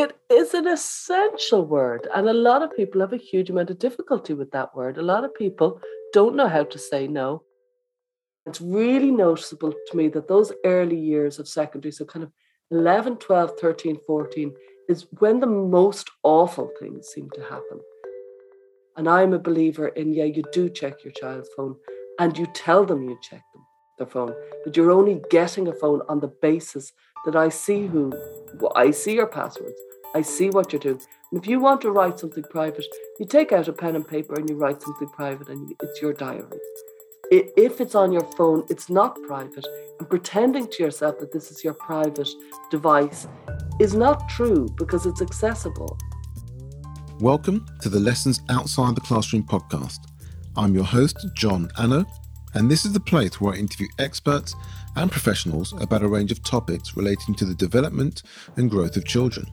It is an essential word, and a lot of people have a huge amount of difficulty with that word. A lot of people don't know how to say no. It's really noticeable to me that those early years of secondary, so kind of 11, 12, 13, 14, is when the most awful things seem to happen. And I'm a believer in, yeah, you do check your child's phone and you tell them you check them, their phone, but you're only getting a phone on the basis that I see who, I see your passwords, I see what you're doing. And if you want to write something private, you take out a pen and paper and you write something private and it's your diary. If it's on your phone, it's not private. And pretending to yourself that this is your private device is not true because it's accessible. Welcome to the Lessons Outside the Classroom podcast. I'm your host, John Anno, and this is the place where I interview experts and professionals about a range of topics relating to the development and growth of children.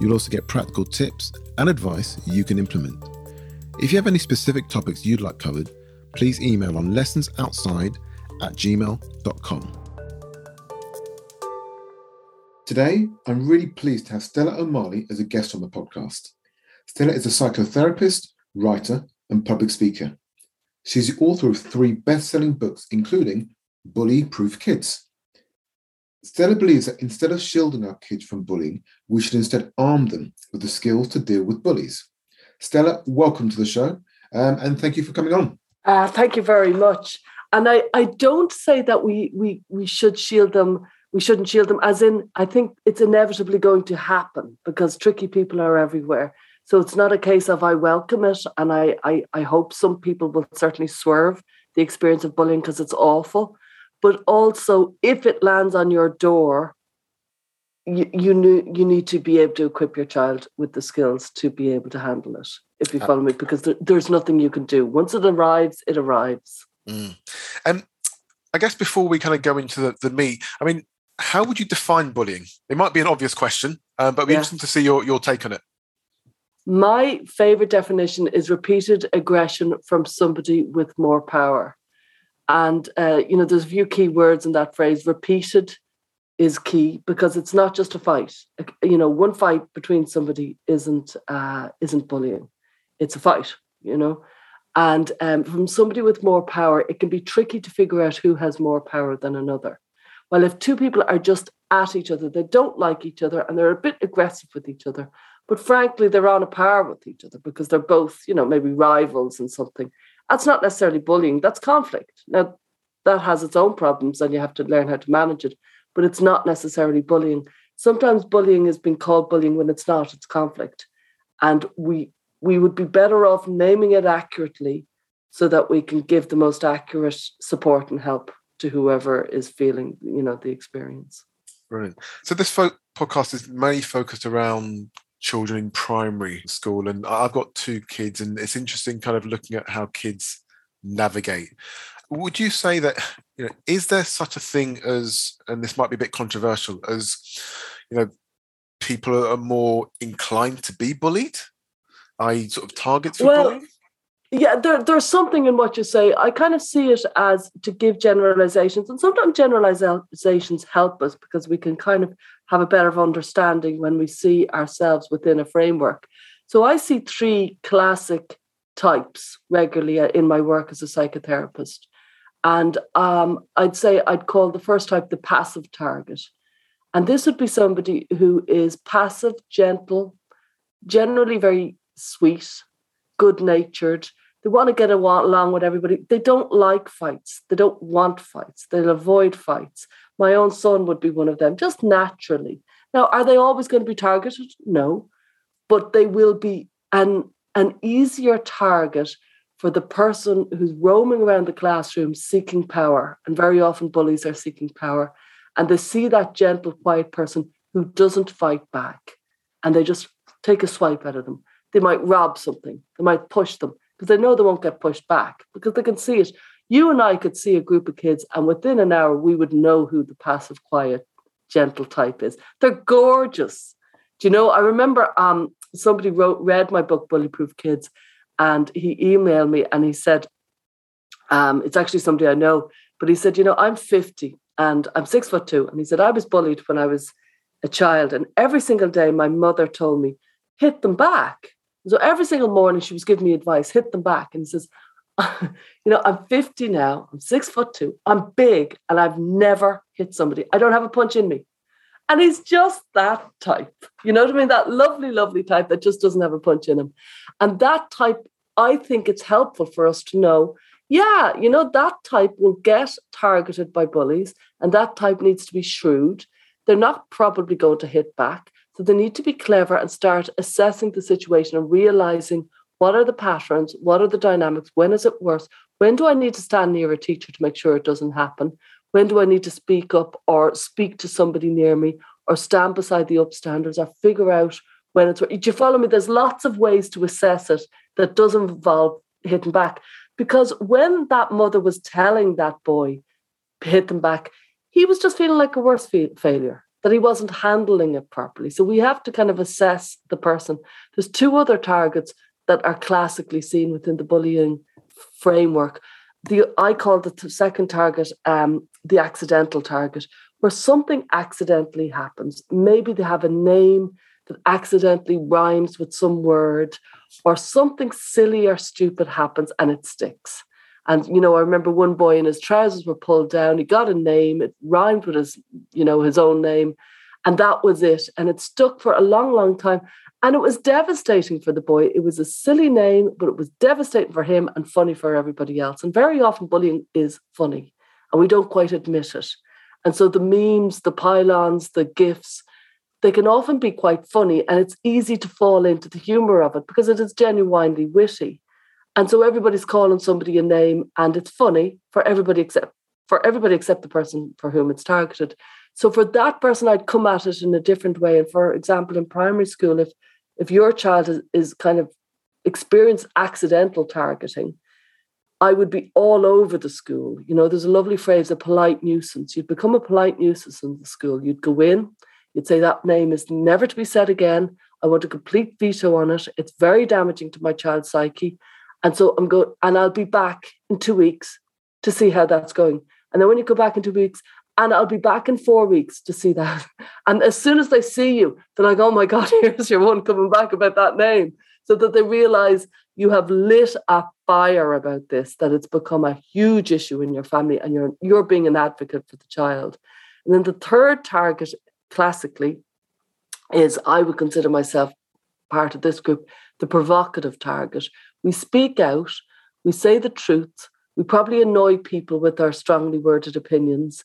You'll also get practical tips and advice you can implement. If you have any specific topics you'd like covered, please email on lessonsoutside at gmail.com. Today, I'm really pleased to have Stella O'Malley as a guest on the podcast. Stella is a psychotherapist, writer, and public speaker. She's the author of three best selling books, including Bully Proof Kids. Stella believes that instead of shielding our kids from bullying, we should instead arm them with the skills to deal with bullies. Stella, welcome to the show um, and thank you for coming on. Uh, thank you very much. And I, I don't say that we, we, we should shield them, we shouldn't shield them, as in, I think it's inevitably going to happen because tricky people are everywhere. So it's not a case of I welcome it and I, I, I hope some people will certainly swerve the experience of bullying because it's awful but also if it lands on your door you you, knew, you need to be able to equip your child with the skills to be able to handle it if you uh, follow me because there, there's nothing you can do. Once it arrives it arrives. Mm. and i guess before we kind of go into the, the meat i mean how would you define bullying? It might be an obvious question um, but we're yeah. interested to see your, your take on it. My favorite definition is repeated aggression from somebody with more power and, uh, you know, there's a few key words in that phrase. Repeated is key because it's not just a fight. You know, one fight between somebody isn't uh, isn't bullying. It's a fight, you know. And um, from somebody with more power, it can be tricky to figure out who has more power than another. Well, if two people are just at each other, they don't like each other and they're a bit aggressive with each other, but frankly, they're on a par with each other because they're both, you know, maybe rivals in something. That's not necessarily bullying, that's conflict. Now, that has its own problems and you have to learn how to manage it, but it's not necessarily bullying. Sometimes bullying has been called bullying when it's not, it's conflict. And we we would be better off naming it accurately so that we can give the most accurate support and help to whoever is feeling, you know, the experience. Brilliant. So this fo- podcast is mainly focused around children in primary school and i've got two kids and it's interesting kind of looking at how kids navigate. Would you say that you know is there such a thing as and this might be a bit controversial as you know people are more inclined to be bullied i sort of targets for well, bullying yeah there, there's something in what you say. I kind of see it as to give generalizations and sometimes generalizations help us because we can kind of have a better understanding when we see ourselves within a framework. So i see three classic types regularly in my work as a psychotherapist. And um, i'd say i'd call the first type the passive target. And this would be somebody who is passive gentle generally very sweet good natured they want to get along with everybody. They don't like fights. They don't want fights. They'll avoid fights. My own son would be one of them, just naturally. Now, are they always going to be targeted? No, but they will be an, an easier target for the person who's roaming around the classroom seeking power. And very often, bullies are seeking power. And they see that gentle, quiet person who doesn't fight back. And they just take a swipe out of them. They might rob something, they might push them because they know they won't get pushed back because they can see it. You and I could see a group of kids, and within an hour, we would know who the passive, quiet, gentle type is. They're gorgeous. Do you know? I remember um, somebody wrote, read my book, Bullyproof Kids, and he emailed me and he said, um, it's actually somebody I know, but he said, you know, I'm 50 and I'm six foot two. And he said, I was bullied when I was a child. And every single day, my mother told me, hit them back. So every single morning, she was giving me advice, hit them back. And says, you know, I'm 50 now, I'm six foot two, I'm big, and I've never hit somebody. I don't have a punch in me. And he's just that type. You know what I mean? That lovely, lovely type that just doesn't have a punch in him. And that type, I think it's helpful for us to know yeah, you know, that type will get targeted by bullies, and that type needs to be shrewd. They're not probably going to hit back. So they need to be clever and start assessing the situation and realizing what are the patterns, what are the dynamics, when is it worse, when do I need to stand near a teacher to make sure it doesn't happen, when do I need to speak up or speak to somebody near me or stand beside the upstanders or figure out when it's. Do you follow me? There's lots of ways to assess it that doesn't involve hitting back. Because when that mother was telling that boy, hit them back, he was just feeling like a worse fa- failure, that he wasn't handling it properly. So we have to kind of assess the person. There's two other targets that are classically seen within the bullying framework. The I call the second target um, the accidental target, where something accidentally happens. Maybe they have a name that accidentally rhymes with some word, or something silly or stupid happens and it sticks. And you know, I remember one boy and his trousers were pulled down. He got a name, it rhymed with his, you know, his own name, and that was it. And it stuck for a long, long time. And it was devastating for the boy. It was a silly name, but it was devastating for him and funny for everybody else. And very often bullying is funny, and we don't quite admit it. And so the memes, the pile-ons, the gifs, they can often be quite funny and it's easy to fall into the humor of it because it is genuinely witty. And so everybody's calling somebody a name and it's funny for everybody except for everybody except the person for whom it's targeted. So for that person, I'd come at it in a different way. And for example, in primary school, if if your child is, is kind of experienced accidental targeting, I would be all over the school. You know, there's a lovely phrase, a polite nuisance. You'd become a polite nuisance in the school. You'd go in, You'd say that name is never to be said again. I want a complete veto on it. It's very damaging to my child's psyche. And so I'm going, and I'll be back in two weeks to see how that's going. And then when you go back in two weeks, and I'll be back in four weeks to see that. And as soon as they see you, they're like, oh my God, here's your one coming back about that name. So that they realize you have lit a fire about this, that it's become a huge issue in your family and you're you're being an advocate for the child. And then the third target classically is I would consider myself part of this group, the provocative target. We speak out, we say the truth, we probably annoy people with our strongly worded opinions.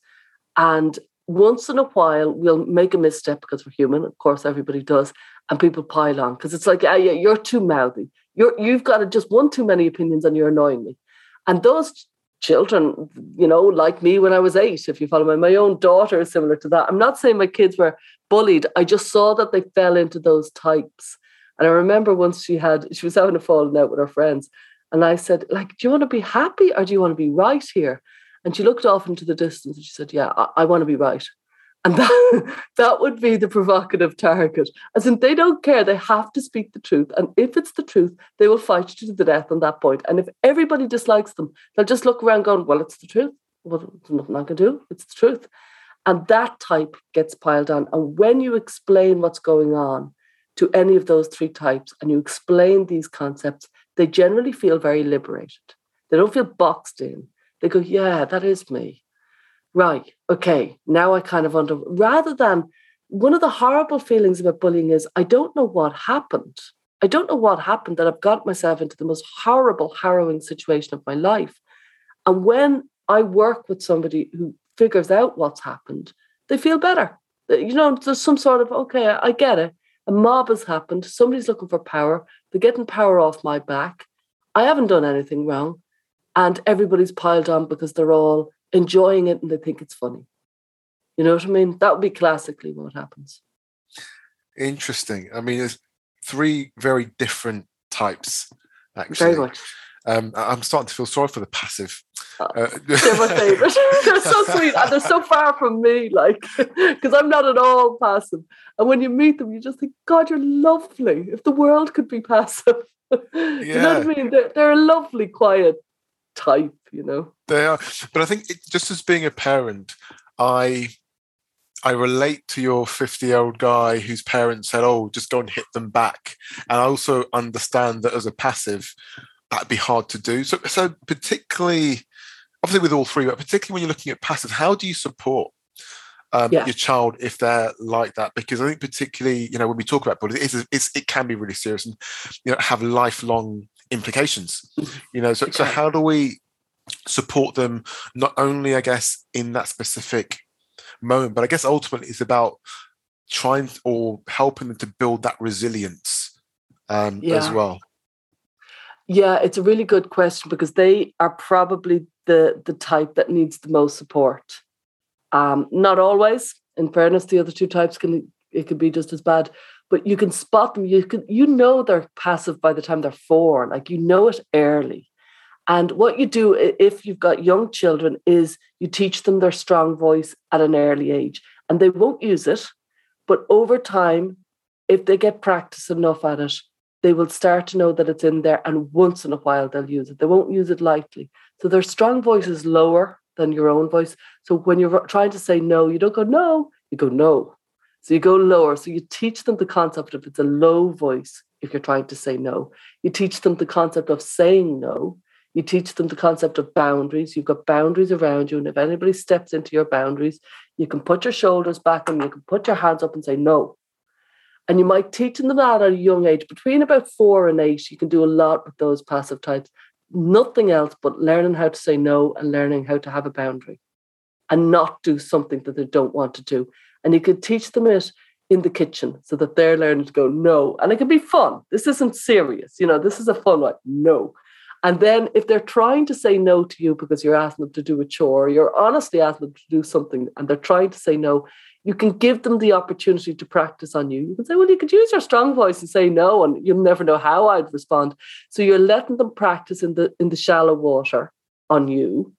And once in a while, we'll make a misstep because we're human. Of course, everybody does. And people pile on because it's like, yeah, yeah, you're too mouthy. You're, you've got just one too many opinions and you're annoying me. And those children, you know, like me when I was eight, if you follow me. My own daughter is similar to that. I'm not saying my kids were bullied. I just saw that they fell into those types. And I remember once she had, she was having a falling out with her friends. And I said, like, do you want to be happy or do you want to be right here? And she looked off into the distance and she said, yeah, I, I want to be right. And that, that would be the provocative target. As in, they don't care. They have to speak the truth. And if it's the truth, they will fight you to the death on that point. And if everybody dislikes them, they'll just look around going, well, it's the truth. Well, there's nothing I can do. It's the truth. And that type gets piled on. And when you explain what's going on to any of those three types and you explain these concepts, they generally feel very liberated. They don't feel boxed in. They go, yeah, that is me right, okay, now I kind of under, rather than one of the horrible feelings about bullying is I don't know what happened. I don't know what happened that I've got myself into the most horrible, harrowing situation of my life. And when I work with somebody who figures out what's happened, they feel better. You know, there's some sort of, okay, I get it. A mob has happened. Somebody's looking for power. They're getting power off my back. I haven't done anything wrong. And everybody's piled on because they're all enjoying it and they think it's funny. You know what I mean? That would be classically what happens. Interesting. I mean, there's three very different types, actually. Very much. Um, I'm starting to feel sorry for the passive. Oh, uh, they're my favorite. they're so sweet and they're so far from me, like, because I'm not at all passive. And when you meet them, you just think, God, you're lovely. If the world could be passive, yeah. you know what I mean? They're, they're a lovely, quiet type, you know. They are, but I think it, just as being a parent, I I relate to your 50 year old guy whose parents said, Oh, just go and hit them back. And I also understand that as a passive, that'd be hard to do. So, so particularly, obviously with all three, but particularly when you're looking at passive, how do you support um, yeah. your child if they're like that? Because I think particularly, you know, when we talk about bullying, it's, it's, it can be really serious and you know have lifelong implications. Mm-hmm. You know, so, okay. so how do we support them not only, I guess, in that specific moment, but I guess ultimately it's about trying or helping them to build that resilience um, yeah. as well. Yeah, it's a really good question because they are probably the the type that needs the most support. Um, not always. In fairness, the other two types can it could be just as bad, but you can spot them. You can you know they're passive by the time they're four. Like you know it early. And what you do if you've got young children is you teach them their strong voice at an early age, and they won't use it, but over time, if they get practice enough at it, they will start to know that it's in there, and once in a while they'll use it. They won't use it lightly. So their strong voice is lower than your own voice. So when you're trying to say no, you don't go no, you go no. So you go lower. So you teach them the concept of it's a low voice if you're trying to say no. You teach them the concept of saying no you teach them the concept of boundaries. You've got boundaries around you. And if anybody steps into your boundaries, you can put your shoulders back and you can put your hands up and say no. And you might teach them that at a young age. Between about four and eight, you can do a lot with those passive types. Nothing else but learning how to say no and learning how to have a boundary and not do something that they don't want to do. And you could teach them it in the kitchen so that they're learning to go no. And it can be fun. This isn't serious. You know, this is a fun one. No. And then if they're trying to say no to you because you're asking them to do a chore, you're honestly asking them to do something and they're trying to say no, you can give them the opportunity to practice on you. You can say, well, you could use your strong voice and say no, and you'll never know how I'd respond. So you're letting them practice in the in the shallow water on you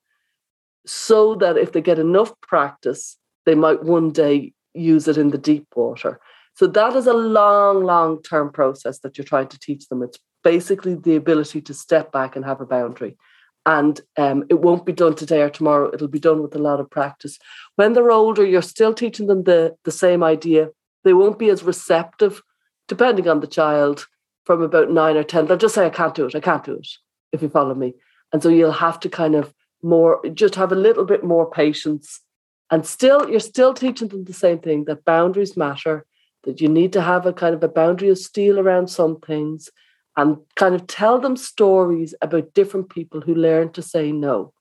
so that if they get enough practice, they might one day use it in the deep water. So that is a long, long term process that you're trying to teach them. It's basically the ability to step back and have a boundary. And um, it won't be done today or tomorrow. It'll be done with a lot of practice. When they're older, you're still teaching them the, the same idea. They won't be as receptive, depending on the child, from about nine or 10. They'll just say, I can't do it. I can't do it, if you follow me. And so you'll have to kind of more, just have a little bit more patience. And still, you're still teaching them the same thing that boundaries matter, that you need to have a kind of a boundary of steel around some things and kind of tell them stories about different people who learned to say no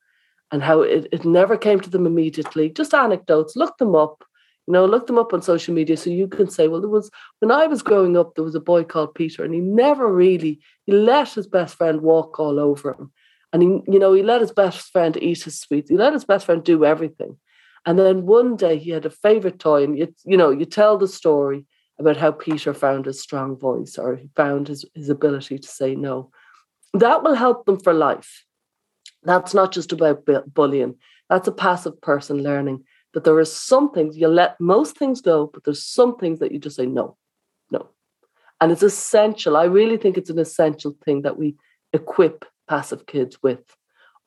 and how it, it never came to them immediately. Just anecdotes, look them up, you know, look them up on social media so you can say, well, there was when I was growing up, there was a boy called Peter, and he never really he let his best friend walk all over him. And he, you know, he let his best friend eat his sweets. He let his best friend do everything. And then one day he had a favorite toy, and you, you know, you tell the story, about how Peter found his strong voice or he found his, his ability to say no. That will help them for life. That's not just about bullying. That's a passive person learning that there are some things you let most things go, but there's some things that you just say no, no. And it's essential. I really think it's an essential thing that we equip passive kids with.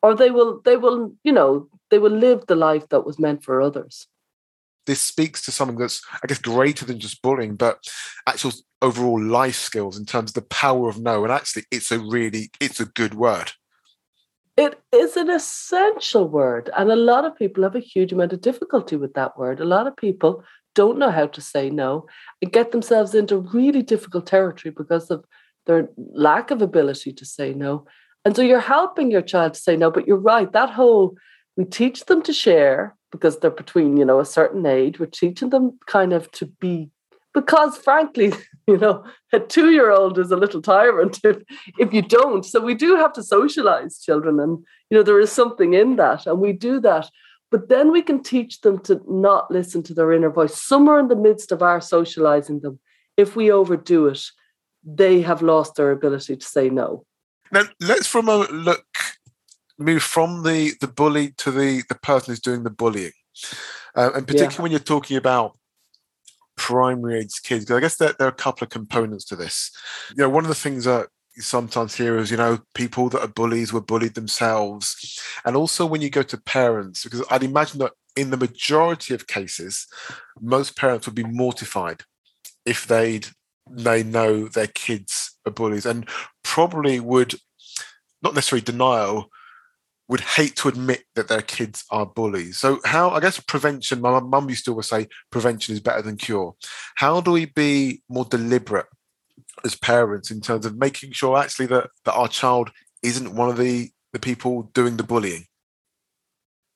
Or they will, they will, you know, they will live the life that was meant for others this speaks to something that's, I guess, greater than just bullying, but actual overall life skills in terms of the power of no. And actually, it's a really, it's a good word. It is an essential word. And a lot of people have a huge amount of difficulty with that word. A lot of people don't know how to say no and get themselves into really difficult territory because of their lack of ability to say no. And so you're helping your child to say no, but you're right. That whole, we teach them to share, because they're between, you know, a certain age. We're teaching them kind of to be, because frankly, you know, a two year old is a little tyrant if, if you don't. So we do have to socialize children. And, you know, there is something in that. And we do that. But then we can teach them to not listen to their inner voice. Somewhere in the midst of our socializing them, if we overdo it, they have lost their ability to say no. Now, let's from a look move from the the bully to the the person who's doing the bullying, uh, and particularly yeah. when you're talking about primary age kids, because I guess there, there are a couple of components to this. You know, one of the things that you sometimes hear is, you know, people that are bullies were bullied themselves. And also when you go to parents, because I'd imagine that in the majority of cases, most parents would be mortified if they'd they know their kids are bullies and probably would not necessarily denial would hate to admit that their kids are bullies. So how I guess prevention, my mum used to always say prevention is better than cure. How do we be more deliberate as parents in terms of making sure actually that, that our child isn't one of the, the people doing the bullying?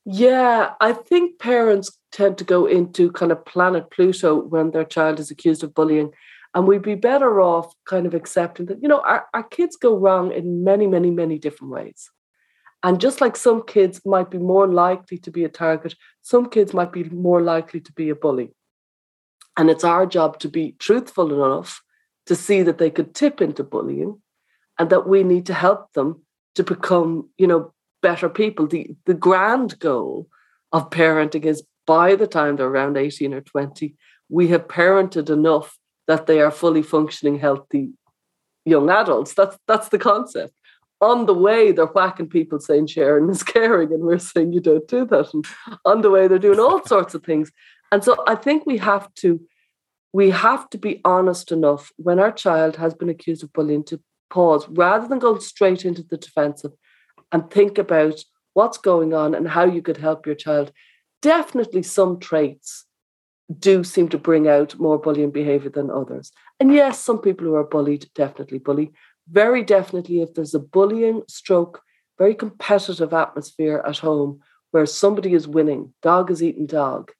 Yeah, I think parents tend to go into kind of planet Pluto when their child is accused of bullying. And we'd be better off kind of accepting that, you know, our, our kids go wrong in many, many, many different ways. And just like some kids might be more likely to be a target, some kids might be more likely to be a bully. And it's our job to be truthful enough to see that they could tip into bullying and that we need to help them to become, you know, better people. The the grand goal of parenting is by the time they're around 18 or 20, we have parented enough that they are fully functioning, healthy young adults. That's that's the concept. On the way, they're whacking people saying sharing is caring, and we're saying you don't do that. And on the way, they're doing all sorts of things. And so I think we have to we have to be honest enough when our child has been accused of bullying to pause rather than going straight into the defensive and think about what's going on and how you could help your child. Definitely some traits do seem to bring out more bullying behavior than others. And yes, some people who are bullied definitely bully. Very definitely, if there's a bullying stroke, very competitive atmosphere at home where somebody is winning, dog is eating dog,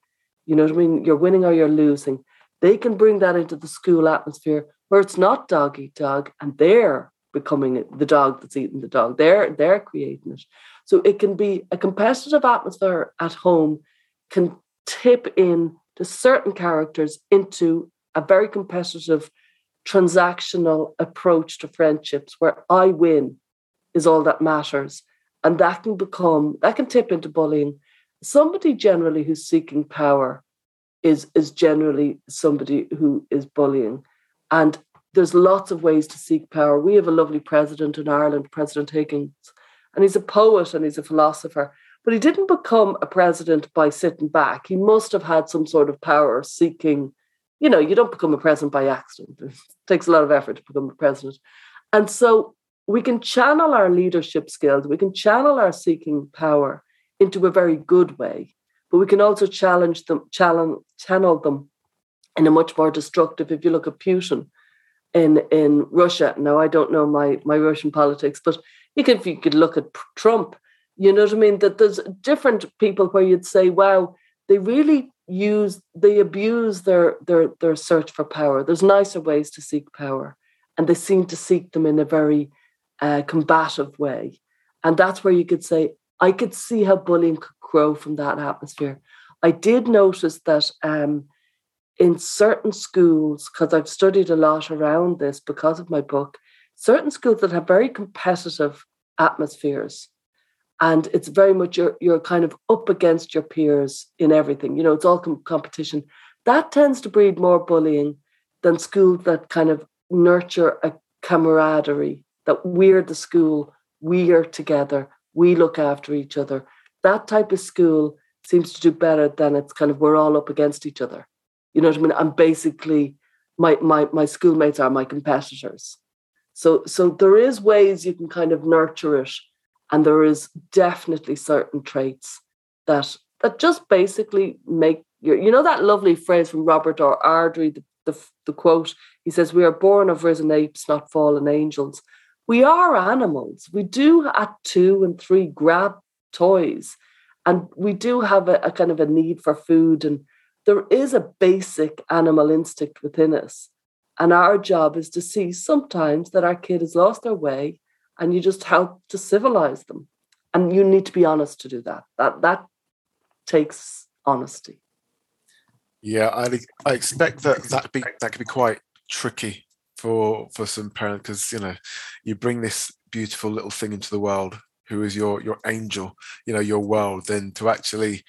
you know what I mean? You're winning or you're losing. They can bring that into the school atmosphere where it's not dog eat dog and they're becoming the dog that's eating the dog. They're they're creating it. So it can be a competitive atmosphere at home can tip in to certain characters into a very competitive transactional approach to friendships where I win is all that matters. And that can become, that can tip into bullying. Somebody generally who's seeking power is, is generally somebody who is bullying. And there's lots of ways to seek power. We have a lovely president in Ireland, President Higgins, and he's a poet and he's a philosopher. But he didn't become a president by sitting back. He must have had some sort of power seeking. You know, you don't become a president by accident. It takes a lot of effort to become a president. And so we can channel our leadership skills, we can channel our seeking power into a very good way, but we can also challenge them, challenge, channel them in a much more destructive. If you look at Putin in in Russia, now I don't know my my Russian politics, but you if you could look at Trump, you know what I mean? That there's different people where you'd say, wow, they really use they abuse their their their search for power. There's nicer ways to seek power, and they seem to seek them in a very uh, combative way. And that's where you could say, I could see how bullying could grow from that atmosphere. I did notice that um, in certain schools, because I've studied a lot around this because of my book, certain schools that have very competitive atmospheres and it's very much you're, you're kind of up against your peers in everything you know it's all com- competition. That tends to breed more bullying than schools that kind of nurture a camaraderie that we're the school we are together we look after each other. That type of school seems to do better than it's kind of we're all up against each other. You know what i mean? I'm basically my my my schoolmates are my competitors. So so there is ways you can kind of nurture it and there is definitely certain traits that that just basically make you you know that lovely phrase from Robert R. Ardrey, the, the, the quote, he says, We are born of risen apes, not fallen angels. We are animals. We do at two and three grab toys. And we do have a, a kind of a need for food. And there is a basic animal instinct within us. And our job is to see sometimes that our kid has lost their way and you just help to civilize them. And you need to be honest to do that. That that takes honesty. Yeah, I I expect that that be that could be quite tricky for for some parents because you know you bring this beautiful little thing into the world who is your your angel, you know, your world, then to actually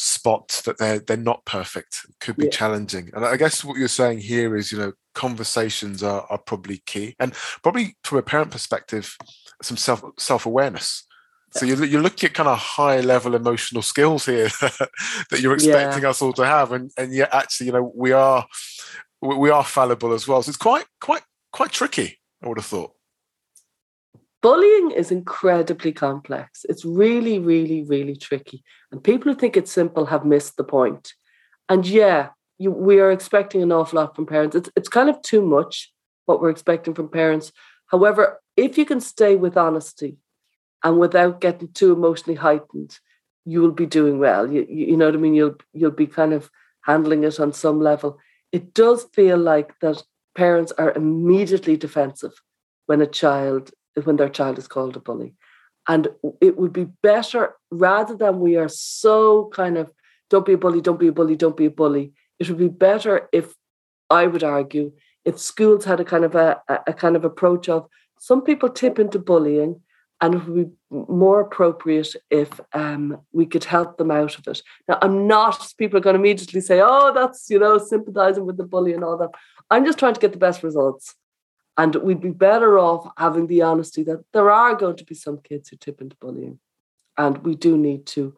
spot that they're they're not perfect could be yeah. challenging. And I guess what you're saying here is, you know, conversations are, are probably key and probably from a parent perspective some self self-awareness So you're, you're looking at kind of high level emotional skills here that you're expecting yeah. us all to have, and and yet actually, you know, we are we are fallible as well. So it's quite quite quite tricky. I would have thought. Bullying is incredibly complex. It's really, really, really tricky. And people who think it's simple have missed the point. And yeah, you, we are expecting an awful lot from parents. It's, it's kind of too much what we're expecting from parents. However, if you can stay with honesty and without getting too emotionally heightened, you will be doing well. You, you know what I mean? You'll you'll be kind of handling it on some level. It does feel like that parents are immediately defensive when a child when their child is called a bully. And it would be better rather than we are so kind of don't be a bully, don't be a bully, don't be a bully. It would be better if I would argue if schools had a kind of a, a kind of approach of some people tip into bullying and it would be more appropriate if um, we could help them out of it. Now, I'm not, people are going to immediately say, oh, that's, you know, sympathizing with the bully and all that. I'm just trying to get the best results. And we'd be better off having the honesty that there are going to be some kids who tip into bullying. And we do need to,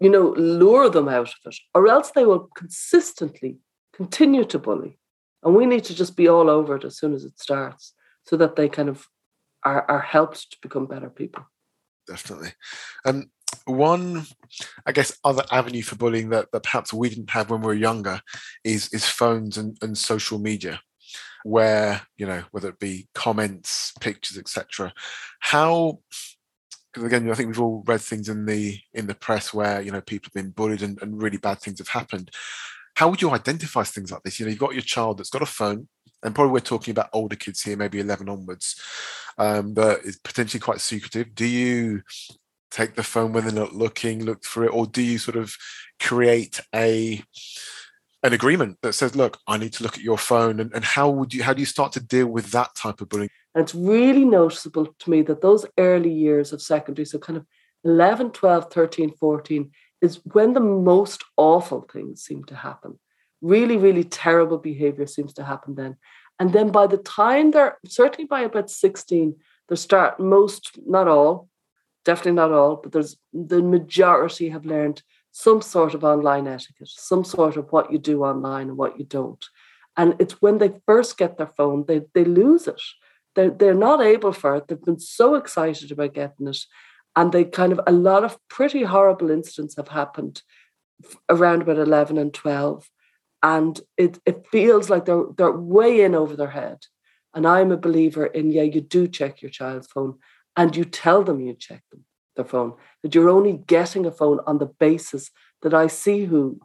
you know, lure them out of it, or else they will consistently continue to bully. And we need to just be all over it as soon as it starts so that they kind of are, are helped to become better people. Definitely. And one, I guess, other avenue for bullying that, that perhaps we didn't have when we were younger is is phones and, and social media where you know whether it be comments pictures etc how because again i think we've all read things in the in the press where you know people have been bullied and, and really bad things have happened. How would you identify things like this? You know you've got your child that's got a phone and probably we're talking about older kids here maybe 11 onwards um, but it's potentially quite secretive. Do you take the phone when they're not looking look through it or do you sort of create a an agreement that says, look, I need to look at your phone and, and how would you how do you start to deal with that type of bullying? And it's really noticeable to me that those early years of secondary, so kind of 11, 12, 13, 14, is when the most awful things seem to happen. Really, really terrible behavior seems to happen then. And then by the time they're certainly by about 16, they start most, not all, definitely not all, but there's the majority have learned some sort of online etiquette, some sort of what you do online and what you don't. And it's when they first get their phone, they, they lose it. They're, they're not able for it. They've been so excited about getting it. And they kind of, a lot of pretty horrible incidents have happened around about 11 and 12. And it, it feels like they're, they're way in over their head. And I'm a believer in, yeah, you do check your child's phone and you tell them you check them their phone, that you're only getting a phone on the basis that I see who,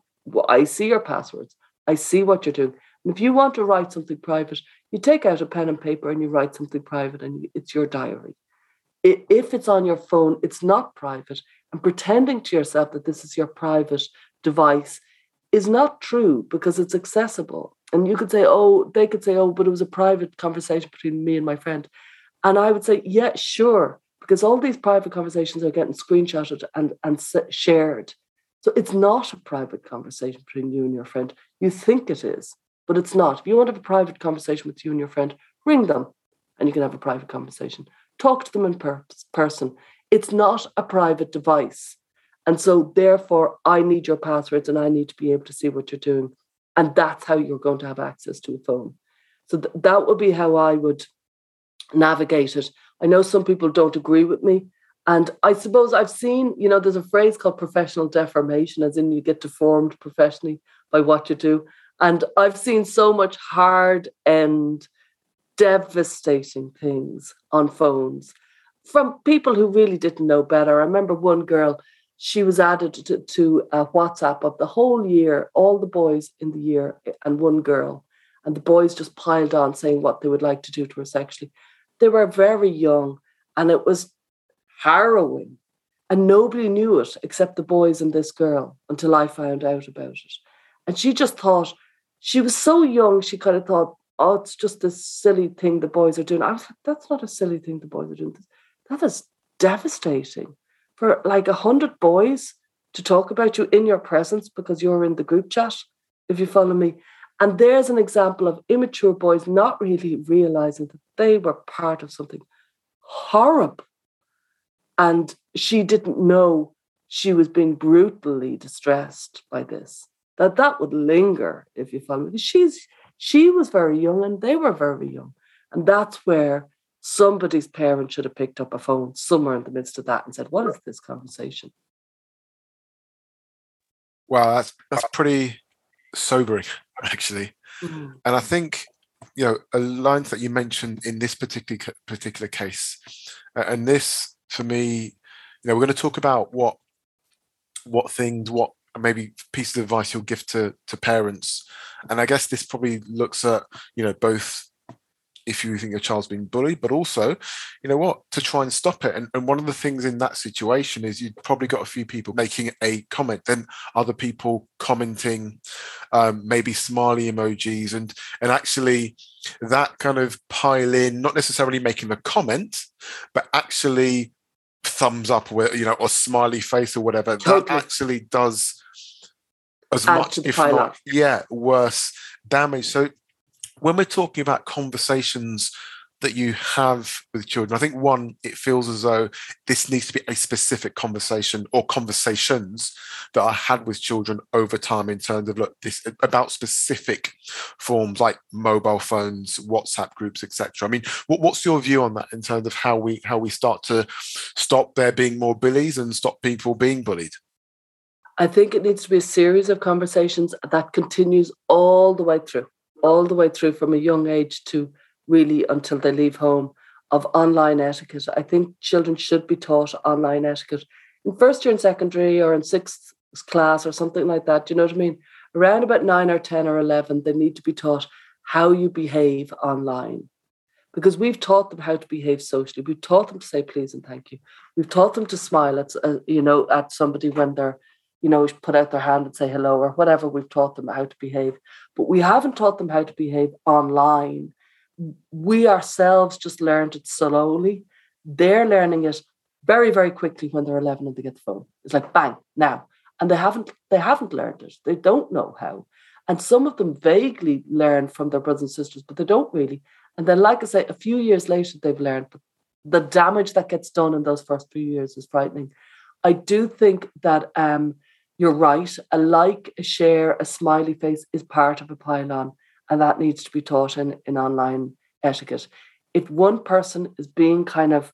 I see your passwords, I see what you're doing. And if you want to write something private, you take out a pen and paper and you write something private and it's your diary. If it's on your phone, it's not private. And pretending to yourself that this is your private device is not true because it's accessible. And you could say, oh, they could say, oh, but it was a private conversation between me and my friend. And I would say, yeah, sure because all these private conversations are getting screenshotted and, and shared. So it's not a private conversation between you and your friend. You think it is, but it's not. If you want to have a private conversation with you and your friend, ring them and you can have a private conversation. Talk to them in per- person. It's not a private device. And so, therefore, I need your passwords and I need to be able to see what you're doing. And that's how you're going to have access to a phone. So, th- that would be how I would navigate it. I know some people don't agree with me. And I suppose I've seen, you know, there's a phrase called professional deformation, as in you get deformed professionally by what you do. And I've seen so much hard and devastating things on phones from people who really didn't know better. I remember one girl, she was added to, to a WhatsApp of the whole year, all the boys in the year, and one girl. And the boys just piled on saying what they would like to do to her sexually. They were very young and it was harrowing. And nobody knew it except the boys and this girl until I found out about it. And she just thought, she was so young, she kind of thought, oh, it's just this silly thing the boys are doing. I was like, that's not a silly thing the boys are doing. That is devastating for like a hundred boys to talk about you in your presence because you're in the group chat, if you follow me. And there's an example of immature boys not really realizing that they were part of something horrible. And she didn't know she was being brutally distressed by this. That that would linger if you follow me. She's she was very young and they were very young. And that's where somebody's parent should have picked up a phone somewhere in the midst of that and said, What is this conversation? Wow, that's that's pretty sobering, actually. Mm. And I think you know a line that you mentioned in this particular particular case, and this for me, you know, we're going to talk about what what things, what maybe pieces of advice you'll give to to parents, and I guess this probably looks at you know both if you think your child's being bullied, but also, you know what, to try and stop it. And, and one of the things in that situation is you've probably got a few people making a comment, then other people commenting, um, maybe smiley emojis, and and actually that kind of pile in, not necessarily making a comment, but actually thumbs up or you know or smiley face or whatever totally. that actually does as Add much if not yeah worse damage so when we're talking about conversations that you have with children, I think one, it feels as though this needs to be a specific conversation or conversations that I had with children over time in terms of look this about specific forms like mobile phones, WhatsApp groups, etc. I mean, what, what's your view on that in terms of how we how we start to stop there being more bullies and stop people being bullied? I think it needs to be a series of conversations that continues all the way through all the way through from a young age to really until they leave home of online etiquette. I think children should be taught online etiquette in first year in secondary or in sixth class or something like that. Do you know what I mean? Around about nine or 10 or 11, they need to be taught how you behave online. Because we've taught them how to behave socially. We've taught them to say please and thank you. We've taught them to smile at, uh, you know, at somebody when they're you know, put out their hand and say hello or whatever. We've taught them how to behave, but we haven't taught them how to behave online. We ourselves just learned it slowly. They're learning it very, very quickly when they're 11 and they get the phone. It's like bang now, and they haven't they haven't learned it. They don't know how, and some of them vaguely learn from their brothers and sisters, but they don't really. And then, like I say, a few years later, they've learned. But the damage that gets done in those first few years is frightening. I do think that um, you're right. A like, a share, a smiley face is part of a pile-on, and that needs to be taught in, in online etiquette. If one person is being kind of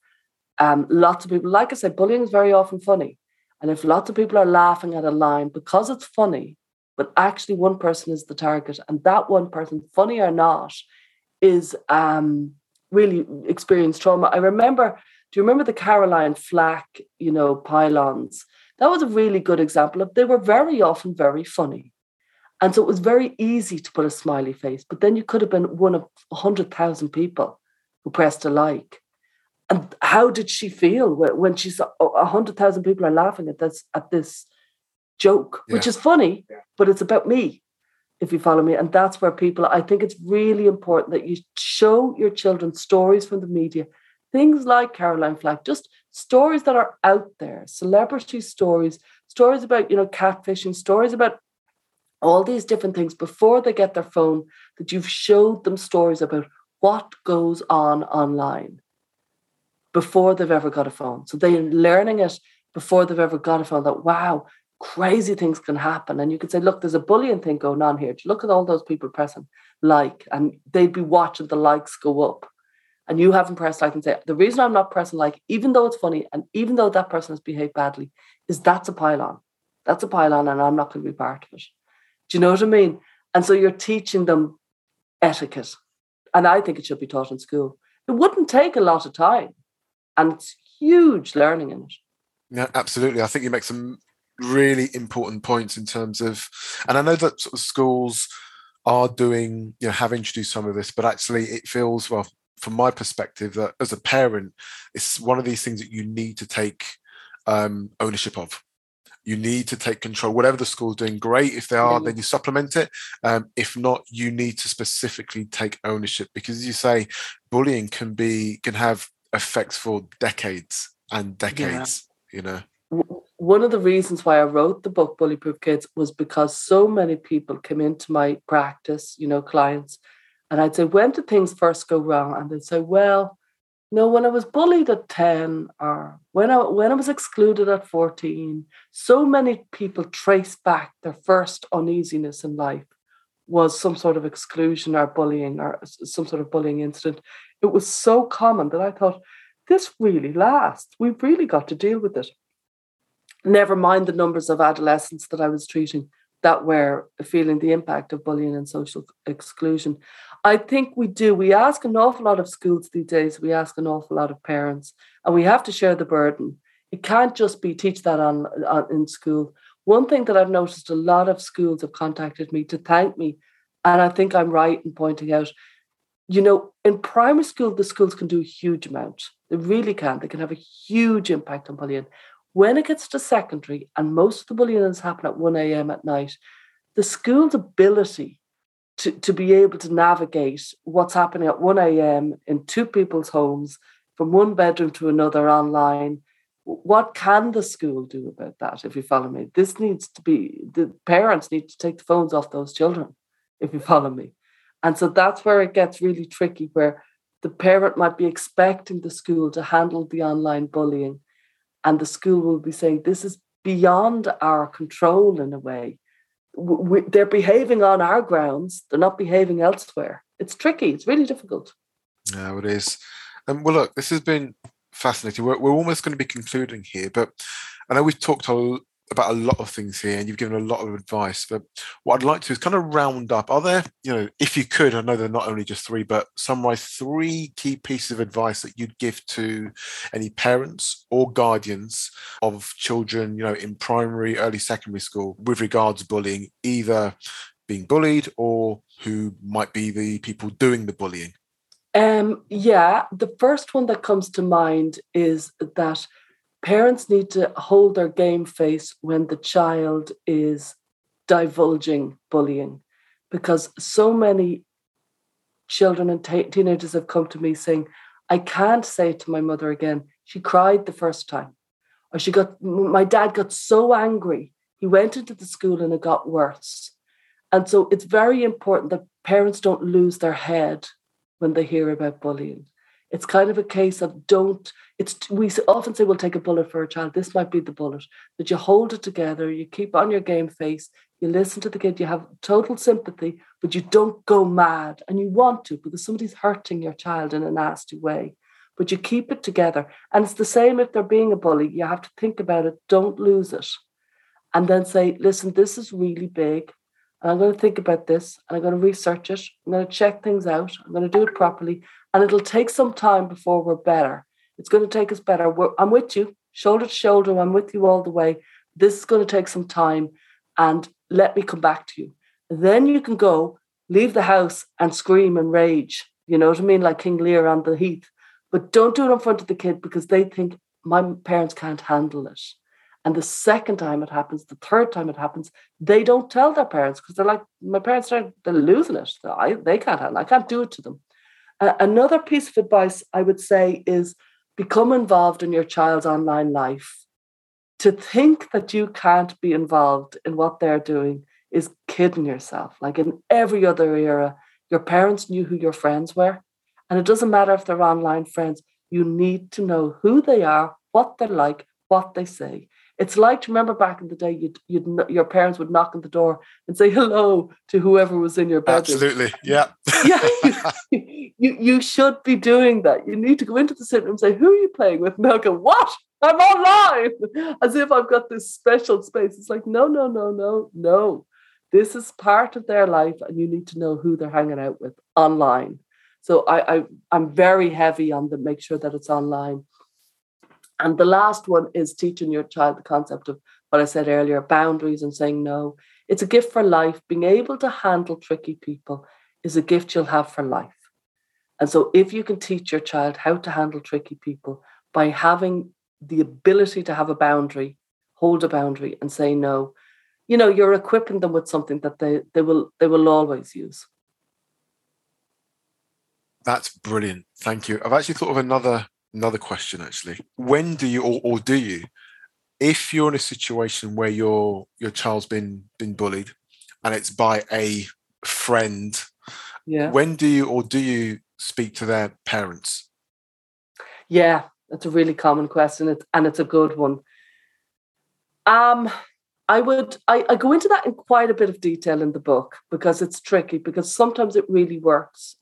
um, lots of people, like I said, bullying is very often funny. And if lots of people are laughing at a line because it's funny, but actually one person is the target, and that one person, funny or not, is um, really experienced trauma. I remember, do you remember the Caroline Flack, you know, pile-ons? That was a really good example of they were very often very funny. And so it was very easy to put a smiley face, but then you could have been one of 100,000 people who pressed a like. And how did she feel when she saw 100,000 people are laughing at this at this joke, yeah. which is funny, yeah. but it's about me, if you follow me. And that's where people, I think it's really important that you show your children stories from the media, things like Caroline Flack, just stories that are out there, celebrity stories, stories about, you know, catfishing, stories about all these different things before they get their phone, that you've showed them stories about what goes on online before they've ever got a phone. So they're learning it before they've ever got a phone that, wow, crazy things can happen. And you could say, look, there's a bullying thing going on here. Look at all those people pressing like, and they'd be watching the likes go up and you haven't pressed like and say, the reason I'm not pressing like, even though it's funny and even though that person has behaved badly, is that's a pile-on. That's a pile-on and I'm not going to be part of it. Do you know what I mean? And so you're teaching them etiquette. And I think it should be taught in school. It wouldn't take a lot of time. And it's huge learning in it. Yeah, absolutely. I think you make some really important points in terms of, and I know that sort of schools are doing, you know, have introduced some of this, but actually it feels, well, from my perspective that as a parent it's one of these things that you need to take um, ownership of. You need to take control. Whatever the school's doing great. If they are then you supplement it. Um, if not you need to specifically take ownership because as you say bullying can be can have effects for decades and decades yeah. you know? One of the reasons why I wrote the book Bullyproof Kids was because so many people came into my practice, you know, clients and I'd say, when did things first go wrong? And they'd say, well, no, when I was bullied at 10 or when I when I was excluded at 14, so many people trace back their first uneasiness in life was some sort of exclusion or bullying or some sort of bullying incident. It was so common that I thought, this really lasts. We've really got to deal with it. Never mind the numbers of adolescents that I was treating that were feeling the impact of bullying and social exclusion. I think we do. We ask an awful lot of schools these days. We ask an awful lot of parents, and we have to share the burden. It can't just be teach that on, on in school. One thing that I've noticed a lot of schools have contacted me to thank me, and I think I'm right in pointing out. You know, in primary school, the schools can do a huge amount. They really can. They can have a huge impact on bullying. When it gets to secondary, and most of the bullying is happening at 1 a.m. at night, the school's ability to, to be able to navigate what's happening at 1 a.m. in two people's homes, from one bedroom to another online. What can the school do about that, if you follow me? This needs to be, the parents need to take the phones off those children, if you follow me. And so that's where it gets really tricky, where the parent might be expecting the school to handle the online bullying, and the school will be saying, This is beyond our control in a way we, they're behaving on our grounds. They're not behaving elsewhere. It's tricky. It's really difficult. Yeah, it is. Um, well, look, this has been fascinating. We're, we're almost going to be concluding here, but I know we've talked a, about a lot of things here and you've given a lot of advice but what i'd like to is kind of round up. Are there you know if you could i know they're not only just three but summarize three key pieces of advice that you'd give to any parents or guardians of children you know in primary early secondary school with regards bullying either being bullied or who might be the people doing the bullying? Um yeah the first one that comes to mind is that parents need to hold their game face when the child is divulging bullying because so many children and t- teenagers have come to me saying i can't say it to my mother again. She cried the first time. Or she got my dad got so angry he went into the school and it got worse. And so it's very important that parents don't lose their head when they hear about bullying it's kind of a case of don't it's we often say we'll take a bullet for a child. This might be the bullet that you hold it together you keep on your game face you listen to the kid you have total sympathy but you don't go mad and you want to because somebody's hurting your child in a nasty way. But you keep it together and it's the same if they're being a bully you have to think about it don't lose it. And then say listen this is really big and I'm going to think about this and I'm going to research it. I'm going to check things out. I'm going to do it properly. And it'll take some time before we're better. It's going to take us better. We're, I'm with you, shoulder to shoulder. I'm with you all the way. This is going to take some time. And let me come back to you. Then you can go, leave the house and scream and rage. You know what I mean? Like King Lear on the heath. But don't do it in front of the kid because they think my parents can't handle it. And the second time it happens, the third time it happens, they don't tell their parents because they're like, my parents are they're losing it. I, they can't handle. I can't do it to them. Uh, another piece of advice I would say is become involved in your child's online life. To think that you can't be involved in what they're doing is kidding yourself. Like in every other era, your parents knew who your friends were. And it doesn't matter if they're online friends, you need to know who they are, what they're like, what they say. It's like to remember back in the day, you'd, you'd your parents would knock on the door and say hello to whoever was in your bedroom. Absolutely, yeah, yeah. You, you, you should be doing that. You need to go into the sitting room and say, "Who are you playing with?" And they'll go, "What? I'm online," as if I've got this special space. It's like, no, no, no, no, no. This is part of their life, and you need to know who they're hanging out with online. So I, I I'm very heavy on the make sure that it's online and the last one is teaching your child the concept of what I said earlier boundaries and saying no. It's a gift for life. Being able to handle tricky people is a gift you'll have for life. And so, if you can teach your child how to handle tricky people by having the ability to have a boundary, hold a boundary, and say no, you know, you're equipping them with something that they, they will they will always use. That's brilliant. Thank you. I've actually thought of another another question actually. When do you or, or do you, if you're in a situation where your your child's been been bullied and it's by a friend, yeah. when do you or do you speak to their parents? Yeah, that's a really common question, and it's a good one. Um, I would I, I go into that in quite a bit of detail in the book because it's tricky because sometimes it really works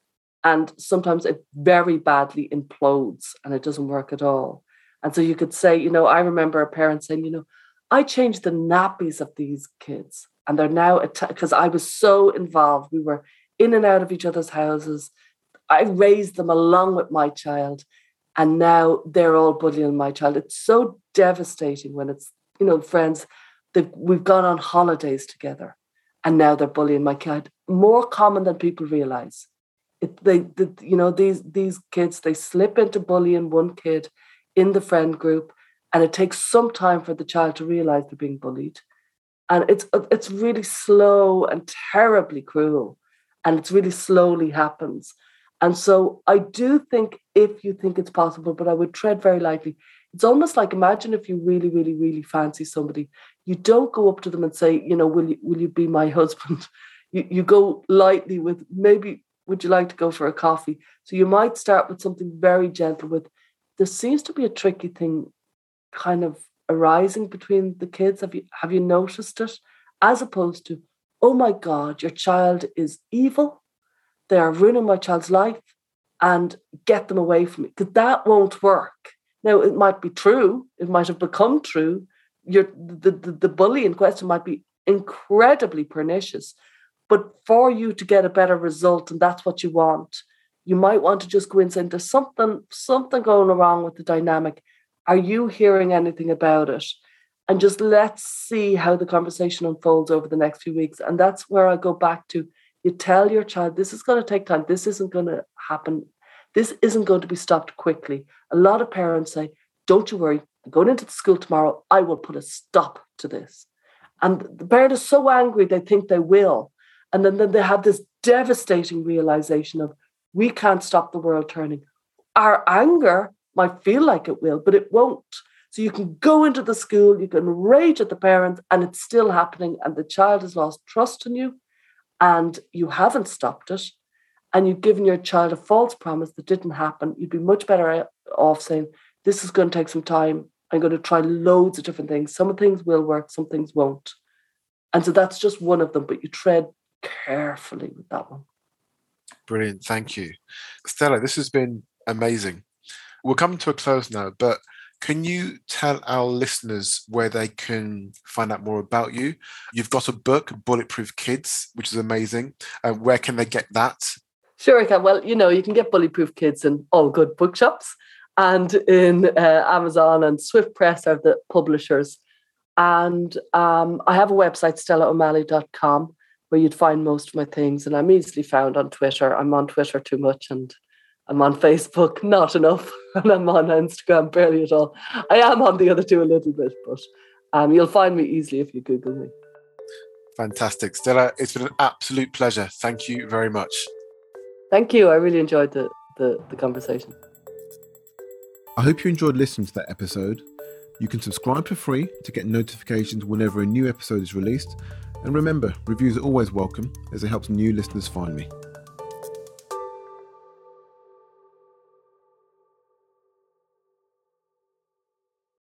and sometimes it very badly implodes and it doesn't work at all. And so you could say, you know, I remember a parent saying, you know, I changed the nappies of these kids and they're now because I was so involved. We were in and out of each other's houses. I raised them along with my child, and now they're all bullying my child. It's so devastating when it's you know friends that we've gone on holidays together, and now they're bullying my kid. More common than people realize. It, they, the, you know, these these kids they slip into bullying one kid in the friend group, and it takes some time for the child to realize they're being bullied. And it's it's really slow and terribly cruel and it's really slowly happens. And so i do think if you think it's possible but i would tread very lightly it's almost like imagine if you really really really fancy somebody you don't go up to them and say you know will you will you be my husband? You, you go lightly with maybe would you like to go for a coffee so you might start with something very gentle with there seems to be a tricky thing kind of arising between the kids? Have you have you noticed it? As opposed to, oh my God, your child is evil. They are ruining my child's life and get them away from me. Because that won't work. Now it might be true, it might have become true. Your the, the, the bully in question might be incredibly pernicious. But for you to get a better result, and that's what you want, you might want to just go in and say, there's something, something going wrong with the dynamic are you hearing anything about it? And just let's see how the conversation unfolds over the next few weeks. And that's where I go back to you tell your child this is going to take time. This isn't going to happen. This isn't going to be stopped quickly. A lot of parents say, Don't you worry, I'm going into the school tomorrow. I will put a stop to this. And the parent is so angry, they think they will. And then, then they have this devastating realization of, we can't stop the world turning. Our anger might feel like it will, but it won't. So you can go into the school, you can rage at the parents, and it's still happening, and the child has lost trust in you, and you haven't stopped it, and you've given your child a false promise that didn't happen. You'd be much better off saying, This is going to take some time. I'm going to try loads of different things. Some things will work, some things won't. And so that's just one of them, but you tread carefully with that one. Brilliant. Thank you. Stella, this has been amazing. We're coming to a close now, but can you tell our listeners where they can find out more about you? You've got a book, Bully-Proof Kids, which is amazing. Uh, where can they get that? Sure, I can. Well, you know, you can get Bully-Proof Kids in all good bookshops and in uh, Amazon and Swift Press are the publishers. And um, I have a website, stellaomalley.com, where you'd find most of my things. And I'm easily found on Twitter. I'm on Twitter too much and I'm on Facebook, not enough, and I'm on Instagram barely at all. I am on the other two a little bit, but um, you'll find me easily if you Google me. Fantastic. Stella, it's been an absolute pleasure. Thank you very much. Thank you. I really enjoyed the, the, the conversation. I hope you enjoyed listening to that episode. You can subscribe for free to get notifications whenever a new episode is released. And remember, reviews are always welcome as it helps new listeners find me.